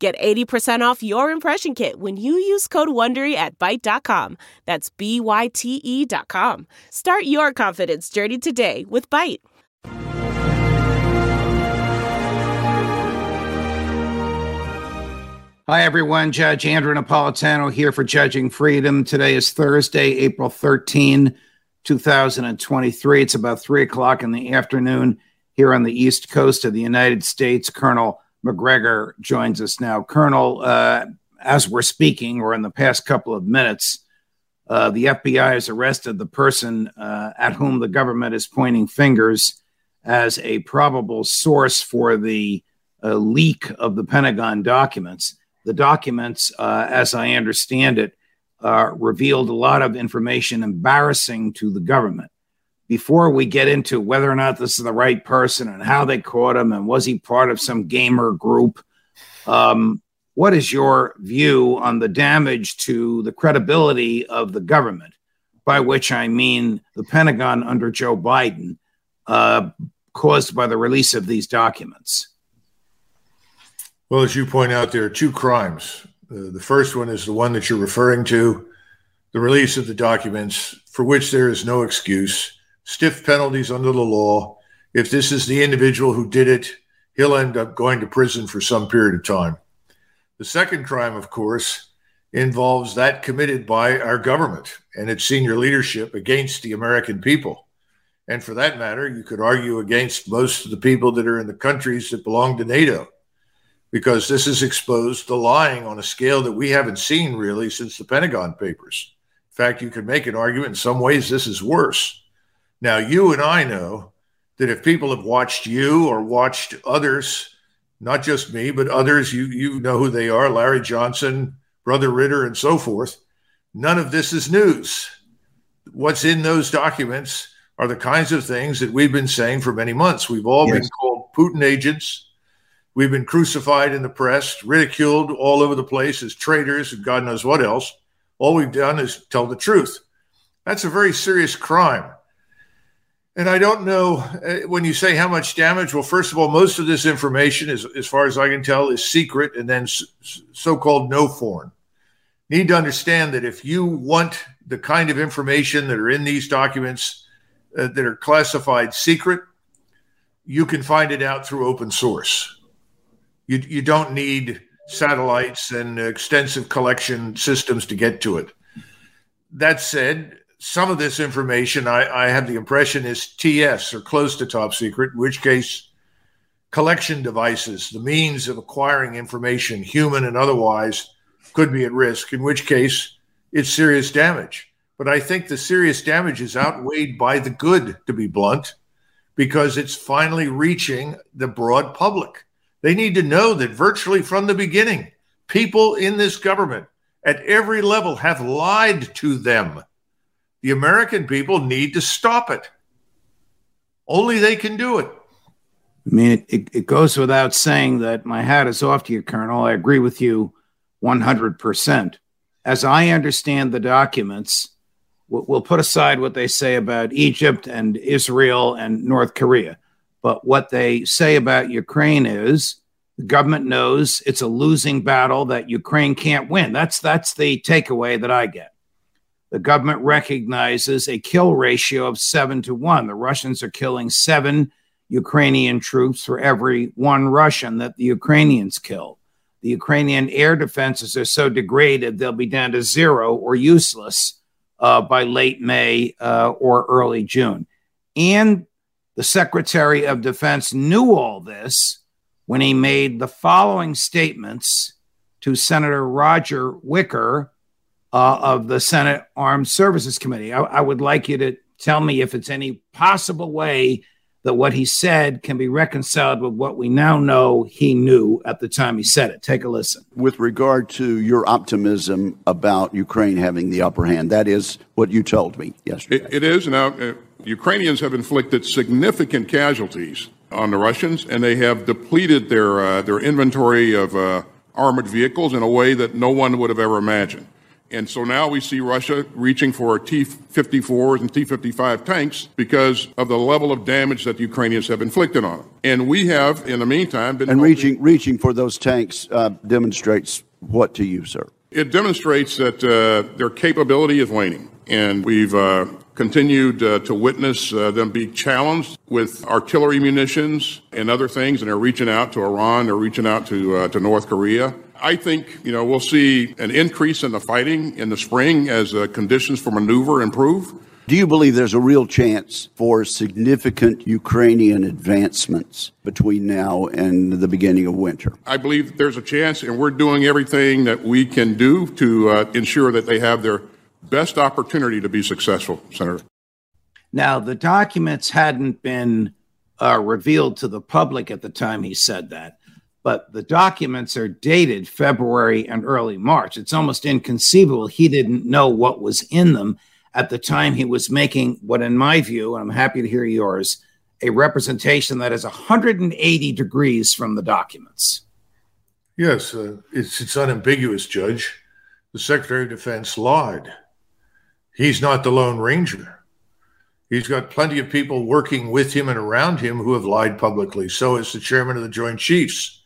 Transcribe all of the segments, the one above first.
Get 80% off your impression kit when you use code WONDERY at Byte.com. That's B-Y-T-E dot com. Start your confidence journey today with Byte. Hi, everyone. Judge Andrew Napolitano here for Judging Freedom. Today is Thursday, April 13, 2023. It's about 3 o'clock in the afternoon here on the East Coast of the United States. Colonel Macgregor joins us now. Colonel, uh, as we're speaking, or in the past couple of minutes, uh, the FBI has arrested the person uh, at whom the government is pointing fingers as a probable source for the uh, leak of the Pentagon documents. The documents, uh, as I understand it, uh, revealed a lot of information embarrassing to the government before we get into whether or not this is the right person and how they caught him and was he part of some gamer group, um, what is your view on the damage to the credibility of the government, by which I mean the Pentagon under Joe Biden, uh, caused by the release of these documents? Well, as you point out, there are two crimes. Uh, the first one is the one that you're referring to the release of the documents for which there is no excuse stiff penalties under the law. If this is the individual who did it, he'll end up going to prison for some period of time. The second crime, of course, involves that committed by our government and its senior leadership against the American people. And for that matter, you could argue against most of the people that are in the countries that belong to NATO, because this has exposed the lying on a scale that we haven't seen really since the Pentagon Papers. In fact, you could make an argument in some ways this is worse. Now, you and I know that if people have watched you or watched others, not just me, but others, you, you know who they are Larry Johnson, Brother Ritter, and so forth. None of this is news. What's in those documents are the kinds of things that we've been saying for many months. We've all yes. been called Putin agents. We've been crucified in the press, ridiculed all over the place as traitors and God knows what else. All we've done is tell the truth. That's a very serious crime. And I don't know uh, when you say how much damage. Well, first of all, most of this information, is, as far as I can tell, is secret and then so called NOFORN. Need to understand that if you want the kind of information that are in these documents uh, that are classified secret, you can find it out through open source. You, you don't need satellites and extensive collection systems to get to it. That said, some of this information, I, I have the impression, is TS or close to top secret, in which case collection devices, the means of acquiring information, human and otherwise, could be at risk, in which case it's serious damage. But I think the serious damage is outweighed by the good, to be blunt, because it's finally reaching the broad public. They need to know that virtually from the beginning, people in this government at every level have lied to them the American people need to stop it. Only they can do it. I mean, it, it, goes without saying that my hat is off to you, Colonel. I agree with you 100%. As I understand the documents, we'll, we'll put aside what they say about Egypt and Israel and North Korea. But what they say about Ukraine is the government knows it's a losing battle that Ukraine can't win. That's that's the takeaway that I get the government recognizes a kill ratio of seven to one. The Russians are killing seven Ukrainian troops for every one Russian that the Ukrainians kill. The Ukrainian air defenses are so degraded they'll be down to zero or useless uh, by late May uh, or early June. And the Secretary of Defense knew all this when he made the following statements to Senator Roger Wicker uh, of the Senate Armed Services Committee. I, I, would like you to tell me if it's any possible way that what he said can be reconciled with what we now know he knew at the time he said it. Take a listen. With regard to your optimism about Ukraine having the upper hand, that is what you told me yesterday. it, it is. Now, uh, Ukrainians have inflicted significant casualties on the Russians, and they have depleted their, uh, their inventory of uh, armored vehicles in a way that no one would have ever imagined. And so now we see Russia reaching for T 54s and T 55 tanks because of the level of damage that the Ukrainians have inflicted on them. And we have, in the meantime, been. And reaching, reaching for those tanks uh, demonstrates what to you, sir? It demonstrates that uh, their capability is waning. And we've uh, continued uh, to witness uh, them be challenged with artillery munitions and other things, and they're reaching out to Iran, they're reaching out to, uh, to North Korea. I think, you know, we'll see an increase in the fighting in the spring as uh, conditions for maneuver improve. Do you believe there's a real chance for significant Ukrainian advancements between now and the beginning of winter? I believe there's a chance, and we're doing everything that we can do to uh, ensure that they have their best opportunity to be successful, Senator. Now, the documents hadn't been uh, revealed to the public at the time he said that but the documents are dated February and early March. It's almost inconceivable he didn't know what was in them at the time he was making what, in my view, and I'm happy to hear yours, a representation that is 180 degrees from the documents. Yes, uh, it's, it's unambiguous, Judge. The Secretary of Defense lied. He's not the Lone Ranger. He's got plenty of people working with him and around him who have lied publicly. So is the chairman of the Joint Chiefs.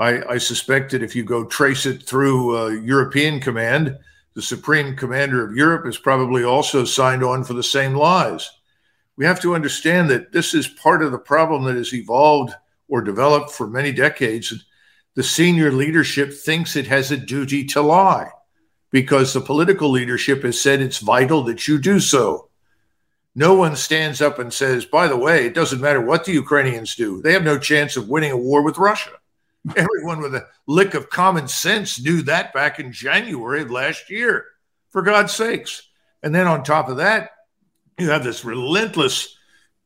I, I suspect that if you go trace it through uh, European Command, the Supreme Commander of Europe is probably also signed on for the same lies. We have to understand that this is part of the problem that has evolved or developed for many decades. The senior leadership thinks it has a duty to lie because the political leadership has said it's vital that you do so. No one stands up and says, by the way, it doesn't matter what the Ukrainians do, they have no chance of winning a war with Russia. Everyone with a lick of common sense knew that back in January of last year, for God's sakes. And then on top of that, you have this relentless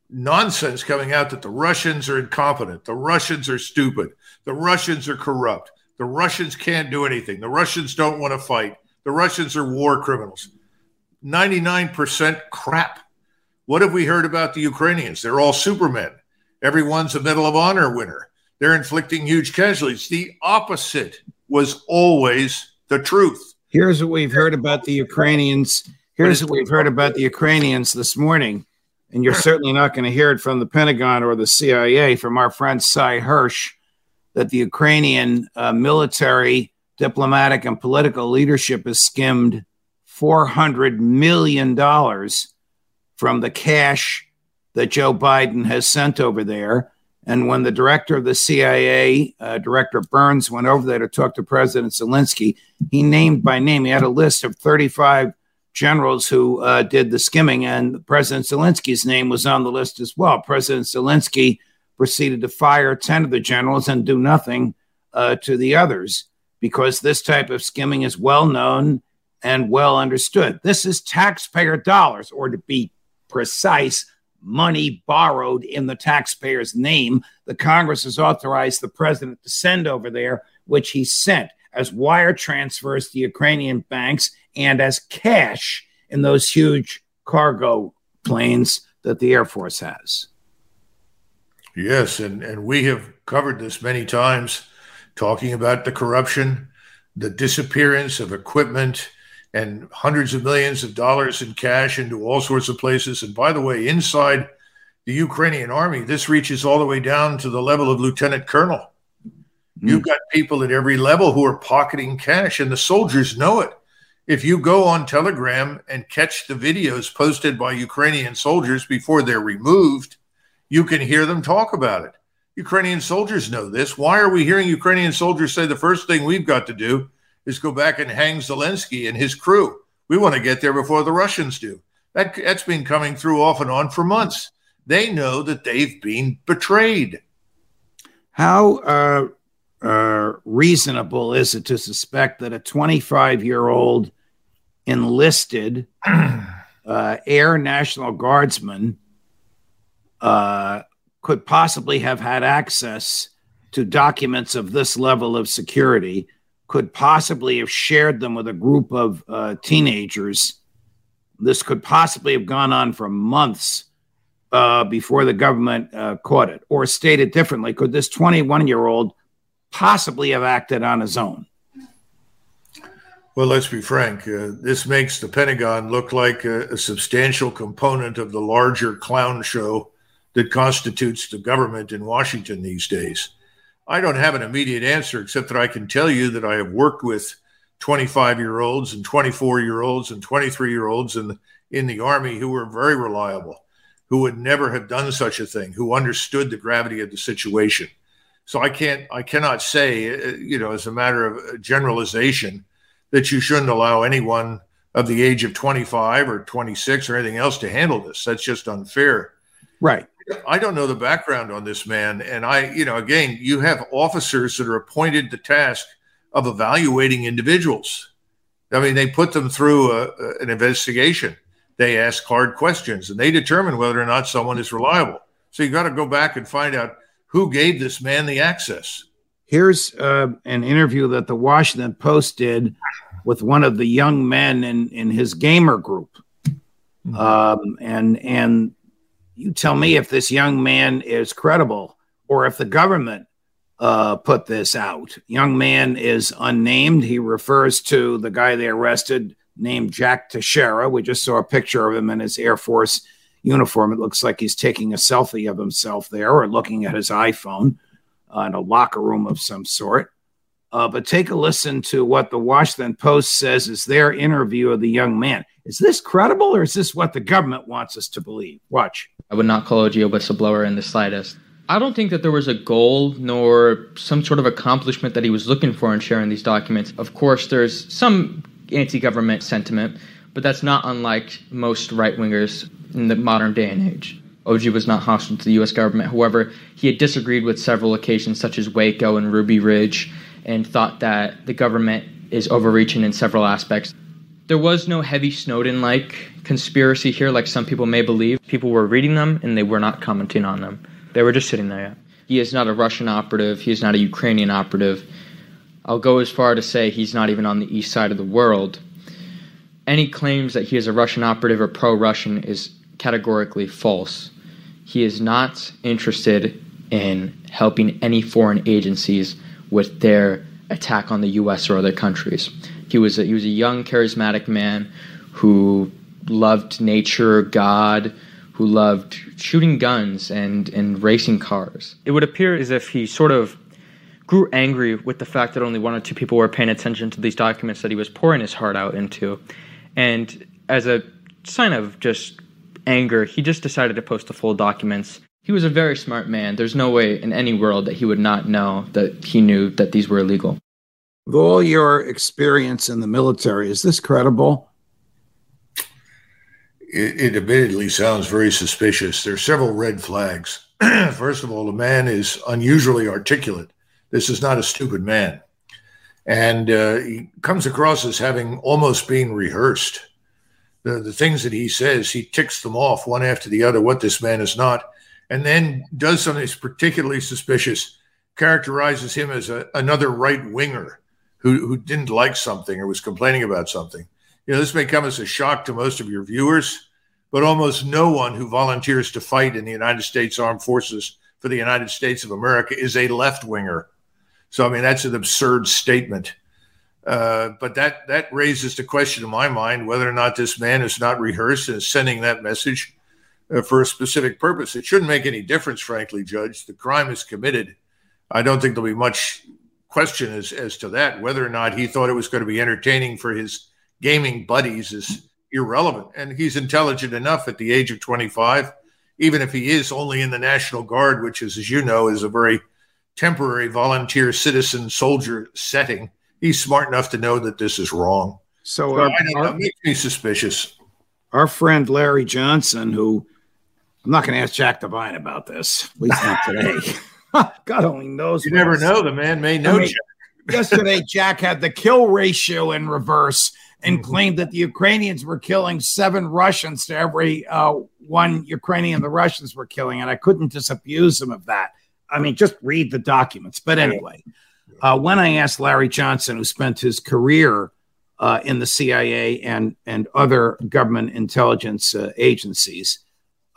nonsense coming out that the Russians are incompetent, the Russians are stupid, the Russians are corrupt, the Russians can't do anything, the Russians don't want to fight, the Russians are war criminals. 99% crap. What have we heard about the Ukrainians? They're all supermen. Everyone's a Medal of Honor winner they're inflicting huge casualties. The opposite was always the truth. Here's what we've heard about the Ukrainians. Here's what we've heard about the Ukrainians this morning. And you're certainly not going to hear it from the Pentagon or the CIA, from our friend Sy Hersh, that the Ukrainian uh, military, diplomatic, and political leadership has skimmed $400 million from the cash that Joe Biden has sent over there. And when the director of the CIA, uh, Director Burns, went over there to talk to President Zelensky, he named by name, he had a list of 35 generals who uh, did the skimming, and President Zelensky's name was on the list as well. President Zelensky proceeded to fire 10 of the generals and do nothing uh, to the others because this type of skimming is well known and well understood. This is taxpayer dollars, or to be precise, money borrowed in the taxpayer's name. The Congress has authorized the president to send over there, which he sent as wire transfers to Ukrainian banks and as cash in those huge cargo planes that the Air Force has. Yes, and, and we have covered this many times, talking about the corruption, the disappearance of equipment, and hundreds of millions of dollars in cash into all sorts of places. And by the way, inside the Ukrainian army, this reaches all the way down to the level of lieutenant colonel. Mm. You've got people at every level who are pocketing cash, and the soldiers know it. If you go on Telegram and catch the videos posted by Ukrainian soldiers before they're removed, you can hear them talk about it. Ukrainian soldiers know this. Why are we hearing Ukrainian soldiers say the first thing we've got to do is go back and hang Zelensky and his crew. We want to get there before the Russians do. That, that's been coming through off and on for months. They know that they've been betrayed. How uh, uh, reasonable is it to suspect that a 25 year old enlisted uh, Air National Guardsman uh, could possibly have had access to documents of this level of security, could possibly have shared them with a group of uh, teenagers. This could possibly have gone on for months uh, before the government uh, caught it. Or stated differently, could this 21 year old possibly have acted on his own? Well, let's be frank. Uh, this makes the Pentagon look like a, a, substantial component of the larger clown show that constitutes the government in Washington these days. I don't have an immediate answer, except that I can tell you that I have worked with 25 year olds and 24 year olds and 23 year olds in, in the Army who were very reliable, who would never have done such a thing, who understood the gravity of the situation. So I can't, I cannot say, uh, you know, as a matter of generalization, that you shouldn't allow anyone of the age of 25 or 26 or anything else to handle this. That's just unfair. Right. I don't know the background on this man. And I, you know, again, you have officers that are appointed the task of evaluating individuals. I mean, they put them through a, a, an investigation. They ask hard questions and they determine whether or not someone is reliable. So you got to go back and find out who gave this man the access. Here's uh, an interview that the Washington Post did with one of the young men in, in his gamer group. Mm-hmm. Um, and and you tell me if this young man is credible or if the government uh, put this out. Young man is unnamed. He refers to the guy they arrested named Jack Teixeira. We just saw a picture of him in his Air Force uniform. It looks like he's taking a selfie of himself there or looking at his iPhone uh, in a locker room of some sort. Uh, but take a listen to what the Washington Post says is their interview of the young man. Is this credible or is this what the government wants us to believe? Watch. I would not call OG a whistleblower in the slightest. I don't think that there was a goal nor some sort of accomplishment that he was looking for in sharing these documents. Of course, there's some anti government sentiment, but that's not unlike most right wingers in the modern day and age. OG was not hostile to the US government. However, he had disagreed with several occasions, such as Waco and Ruby Ridge, and thought that the government is overreaching in several aspects. There was no heavy Snowden like conspiracy here, like some people may believe. People were reading them and they were not commenting on them. They were just sitting there. He is not a Russian operative, he is not a Ukrainian operative. I'll go as far to say he's not even on the east side of the world. Any claims that he is a Russian operative or pro Russian is categorically false. He is not interested in helping any foreign agencies with their attack on the U.S. or other countries. He was a, he was a young, charismatic man who loved nature, God, who loved shooting guns and, and racing cars. It would appear as if he sort of grew angry with the fact that only one or two people were paying attention to these documents that he was pouring his heart out into. And as a sign of just anger, he just decided to post the full documents he was a very smart man. There's no way in any world that he would not know that he knew that these were illegal. With all your experience in the military, is this credible? It, it admittedly sounds very suspicious. There are several red flags. First of all, the man is unusually articulate. This is not a stupid man. And uh, he comes across as having almost been rehearsed. The, the things that he says, he ticks them off one after the other, what this man is not and then does something that's particularly suspicious, characterizes him as a, another right winger who, who didn't like something or was complaining about something. You know, this may come as a shock to most of your viewers, but almost no one who volunteers to fight in the United States Armed Forces for the United States of America is a left winger. So, I mean, that's an absurd statement. Uh, but that that raises the question in my mind whether or not this man is not rehearsed and is sending that message uh, for a specific purpose. It shouldn't make any difference, frankly, Judge. The crime is committed. I don't think there'll be much question as, as to that. Whether or not he thought it was going to be entertaining for his gaming buddies is irrelevant. And he's intelligent enough at the age of 25, even if he is only in the National Guard, which is, as you know, is a very temporary volunteer citizen soldier setting. He's smart enough to know that this is wrong. So, uh, I don't know, it makes me suspicious. Our friend Larry Johnson, who I'm not going to ask Jack Devine about this. At least not today. God only knows. You never know. The man may know I mean, yesterday, Jack had the kill ratio in reverse and claimed that the Ukrainians were killing seven Russians to every uh, one Ukrainian the Russians were killing. And I couldn't disabuse him of that. I mean, just read the documents. But anyway, uh, when I asked Larry Johnson, who spent his career uh, in the CIA and, and other government intelligence uh, agencies,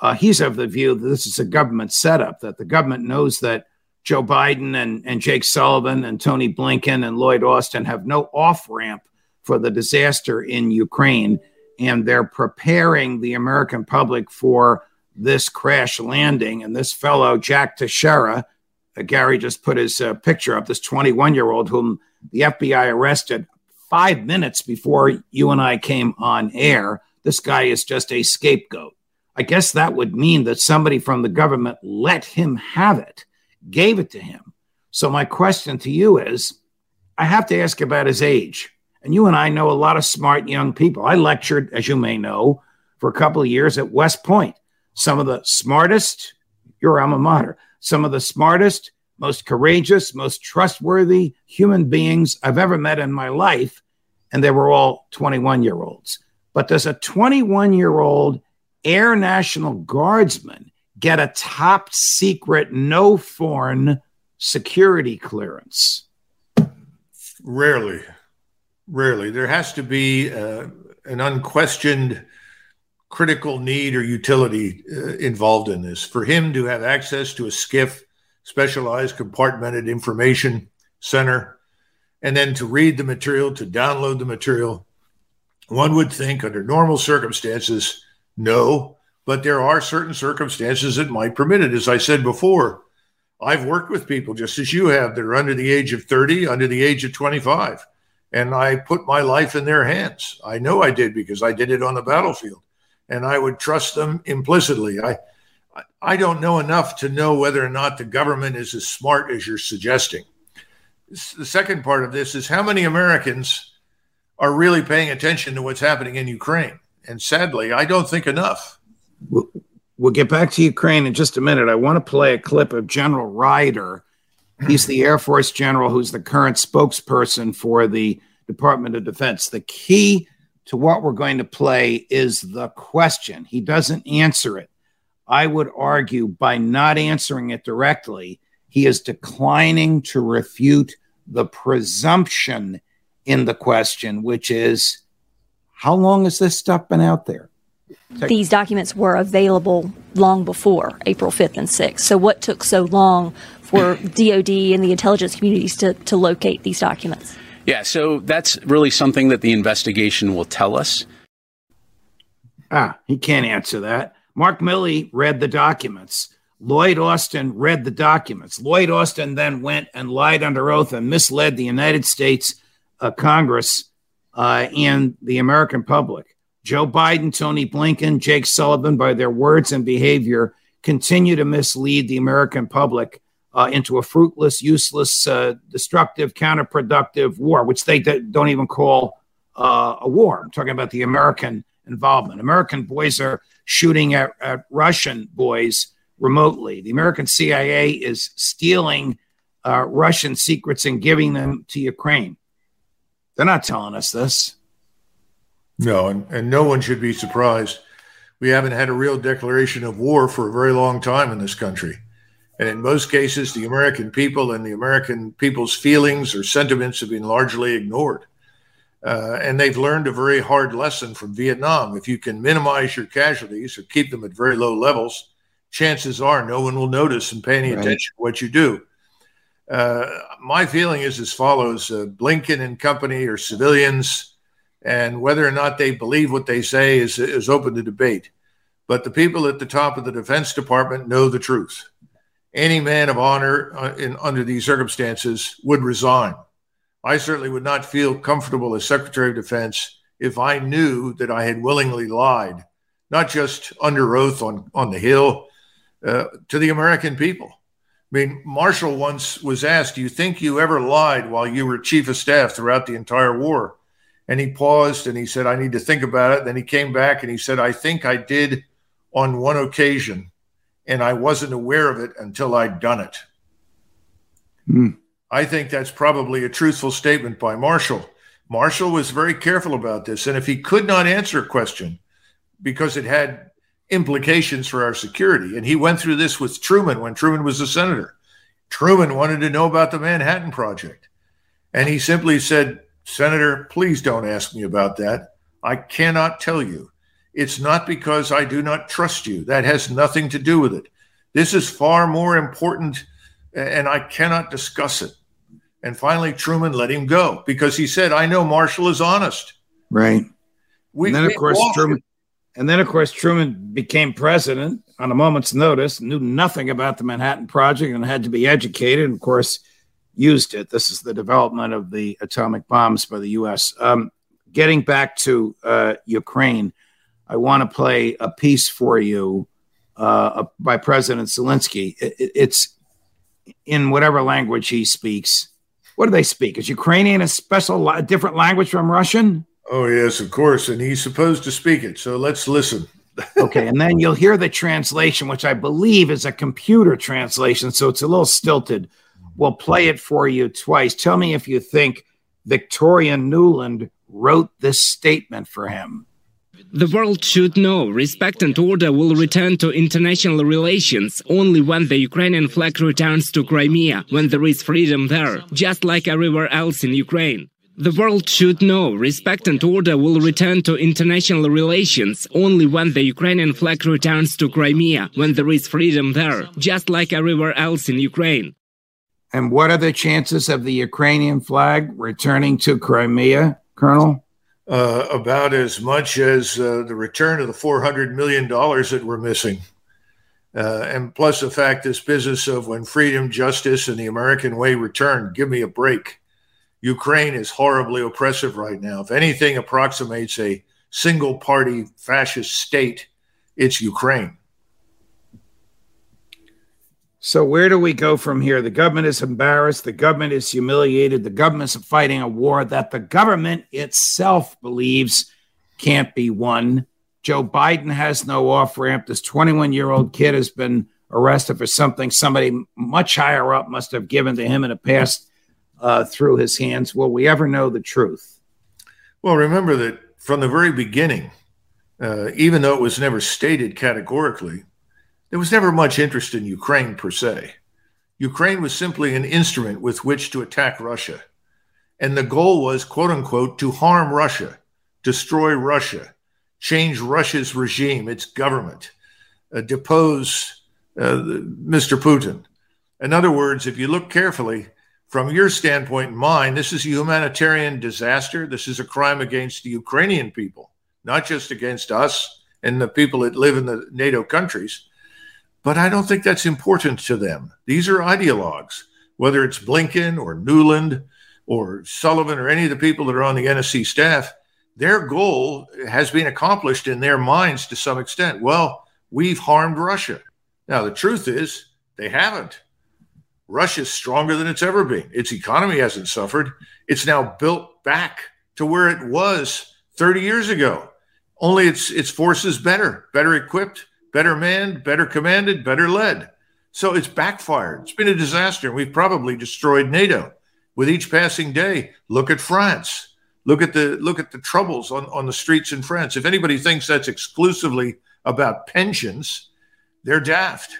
uh, he's of the view that this is a government setup, that the government knows that Joe Biden and, and Jake Sullivan and Tony Blinken and Lloyd Austin have no off ramp for the disaster in Ukraine. And they're preparing the American public for this crash landing. And this fellow, Jack Teixeira, uh, Gary just put his uh, picture up, this 21 year old whom the FBI arrested five minutes before you and I came on air. This guy is just a scapegoat. I guess that would mean that somebody from the government let him have it gave it to him. So, my question to you is I have to ask about his age. And you and I know a lot of smart young people. I lectured, as you may know, for a couple of years at West Point. Some of the smartest, your alma mater, some of the smartest, most courageous, most trustworthy human beings I've ever met in my life. And they were all 21 year olds. But does a 21 year old Air National Guardsmen get a top secret, NOFORN security clearance? Rarely. Rarely. There has to be uh, an unquestioned critical need or utility uh, involved in this. For him to have access to a SCIF, specialized compartmented information center, and then to read the material, to download the material, one would think under normal circumstances, no, but there are certain circumstances that might permit it. As I said before, I've worked with people just as you have that are under the age of 30, under the age of 25, and I put my life in their hands. I know I did because I did it on the battlefield, and I would trust them implicitly. I I don't know enough to know whether or not the government is as smart as you're suggesting. The second part of this is how many Americans are really paying attention to what's happening in Ukraine? And sadly, I don't think enough. We'll, we'll get back to Ukraine in just a minute. I want to play a clip of General Ryder. He's the Air Force general who's the current spokesperson for the Department of Defense. The key to what we're going to play is the question. He doesn't answer it. I would argue by not answering it directly, he is declining to refute the presumption in the question, which is how long has this stuff been out there? These documents were available long before April 5th and 6th. So, what took so long for DoD and the intelligence communities to, to locate these documents? Yeah, so that's really something that the investigation will tell us. Ah, he can't answer that. Mark Milley read the documents. Lloyd Austin read the documents. Lloyd Austin then went and lied under oath and misled the United States uh, Congress uh, and the American public. Joe Biden, Tony Blinken, Jake Sullivan, by their words and behavior, continue to mislead the American public uh, into a fruitless, useless, uh, destructive, counterproductive war, which they d- don't even call uh, a war. I'm talking about the American involvement. American boys are shooting at, at Russian boys remotely. The American CIA is stealing uh, Russian secrets and giving them to Ukraine. They're not telling us this. No, and, and no one should be surprised. We haven't had a real declaration of war for a very long time in this country. And in most cases, the American people and the American people's feelings or sentiments have been largely ignored. Uh, and they've learned a very hard lesson from Vietnam. If you can minimize your casualties or keep them at very low levels, chances are no one will notice and pay any right. attention to what you do. Uh, my feeling is as follows uh, Blinken and company are civilians and whether or not they believe what they say is, is open to debate. But the people at the top of the Defense Department know the truth. Any man of honor uh, in, under these circumstances would resign. I certainly would not feel comfortable as Secretary of Defense if I knew that I had willingly lied, not just under oath on, on the Hill, uh, to the American people. I mean, Marshall once was asked, Do you think you ever lied while you were chief of staff throughout the entire war? And he paused and he said, I need to think about it. Then he came back and he said, I think I did on one occasion, and I wasn't aware of it until I'd done it. Hmm. I think that's probably a truthful statement by Marshall. Marshall was very careful about this. And if he could not answer a question because it had implications for our security, and he went through this with Truman when Truman was a senator, Truman wanted to know about the Manhattan Project. And he simply said, Senator, please don't ask me about that. I cannot tell you. It's not because I do not trust you. That has nothing to do with it. This is far more important, and I cannot discuss it. And finally, Truman let him go because he said, I know Marshall is honest. Right. We, and then, of course, Truman. And then, of course, Truman became president on a moment's notice, knew nothing about the Manhattan Project and had to be educated. And of course, used it. This is the development of the atomic bombs by the U.S. Um, getting back to uh, Ukraine, I want to play a piece for you uh, by President Zelensky. It, it's in whatever language he speaks. What do they speak? Is Ukrainian a special, different language from Russian? Oh, yes, of course. And he's supposed to speak it. So let's listen. okay. And then you'll hear the translation, which I believe is a computer translation. So it's a little stilted. We'll play it for you twice. Tell me if you think Victoria Nuland wrote this statement for him. The world should know respect and order will return to international relations only when the Ukrainian flag returns to Crimea, when there is freedom there, just like everywhere else in Ukraine. The world should know respect and order will return to international relations only when the Ukrainian flag returns to Crimea, when there is freedom there, just like everywhere else in Ukraine. And what are the chances of the Ukrainian flag returning to Crimea, Colonel? Uh, about as much as uh, the return of the $400 million that we're missing. Uh, and plus the fact this business of when freedom, justice, and the American way return, give me a break. Ukraine is horribly oppressive right now. If anything approximates a single party fascist state, it's Ukraine. So, where do we go from here? The government is embarrassed. The government is humiliated. The government is fighting a war that the government itself believes can't be won. Joe Biden has no off ramp. This 21 year old kid has been arrested for something somebody much higher up must have given to him in the past uh, through his hands? Will we ever know the truth? Well, remember that from the very beginning, uh, even though it was never stated categorically, there was never much interest in Ukraine per se. Ukraine was simply an instrument with which to attack Russia. And the goal was, quote unquote, to harm Russia, destroy Russia, change Russia's regime, its government, uh, depose uh, Mr. Putin. In other words, if you look carefully, from your standpoint and mine, this is a humanitarian disaster. This is a crime against the Ukrainian people, not just against us and the people that live in the NATO countries. But I don't think that's important to them. These are ideologues, whether it's Blinken or Nuland or Sullivan or any of the people that are on the NSC staff. Their goal has been accomplished in their minds to some extent. Well, we've harmed Russia. Now, the truth is, they haven't. Russia's stronger than it's ever been. Its economy hasn't suffered. It's now built back to where it was 30 years ago. Only its its forces better, better equipped, better manned, better commanded, better led. So it's backfired. It's been a disaster. We've probably destroyed NATO with each passing day. Look at France. Look at the look at the troubles on, on the streets in France. If anybody thinks that's exclusively about pensions, they're daft.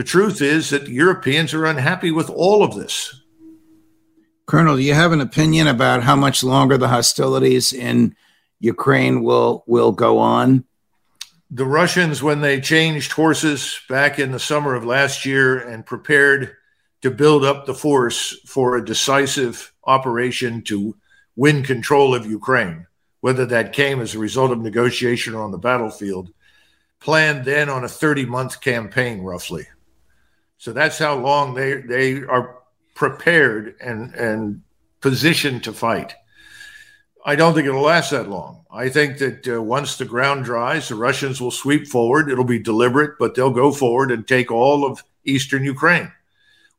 The truth is that Europeans are unhappy with all of this. Colonel, do you have an opinion about how much longer the hostilities in Ukraine will will go on? The Russians, when they changed horses back in the summer of last year and prepared to build up the force for a decisive operation to win control of Ukraine, whether that came as a result of negotiation or on the battlefield, planned then on a 30 month campaign, roughly. So that's how long they they are prepared and and positioned to fight. I don't think it'll last that long. I think that uh, once the ground dries, the Russians will sweep forward. It'll be deliberate, but they'll go forward and take all of eastern Ukraine.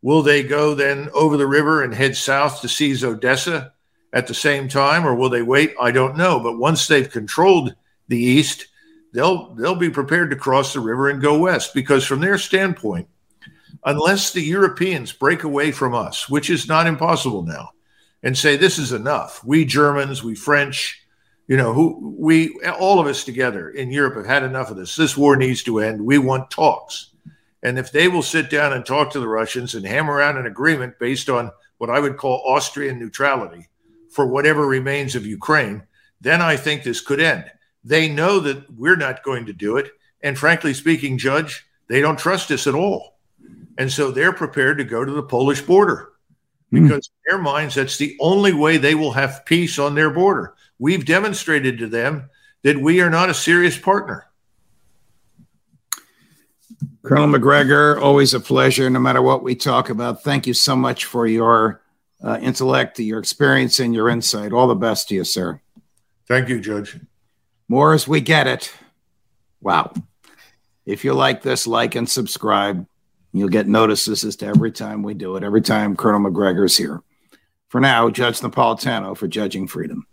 Will they go then over the river and head south to seize Odessa at the same time, or will they wait? I don't know. But once they've controlled the east, they'll they'll be prepared to cross the river and go west because from their standpoint, unless the Europeans break away from us, which is not impossible now, and say, this is enough. We Germans, we French, you know, who we, all of us together in Europe have had enough of this. This war needs to end. We want talks. And if they will sit down and talk to the Russians and hammer out an agreement based on what I would call Austrian neutrality for whatever remains of Ukraine, then I think this could end. They know that we're not going to do it. And frankly speaking, Judge, they don't trust us at all. And so they're prepared to go to the Polish border hmm. because mm. in their minds, that's the only way they will have peace on their border. We've demonstrated to them that we are not a serious partner. Colonel Macgregor, always a pleasure, no matter what we talk about. Thank you so much for your uh, intellect, your experience, and your insight. All the best to you, sir. Thank you, Judge. More as we get it. Wow. If you like this, like and subscribe. You'll get notices as to every time we do it, every time Colonel Macgregor's here. For now, Judge Napolitano for Judging Freedom.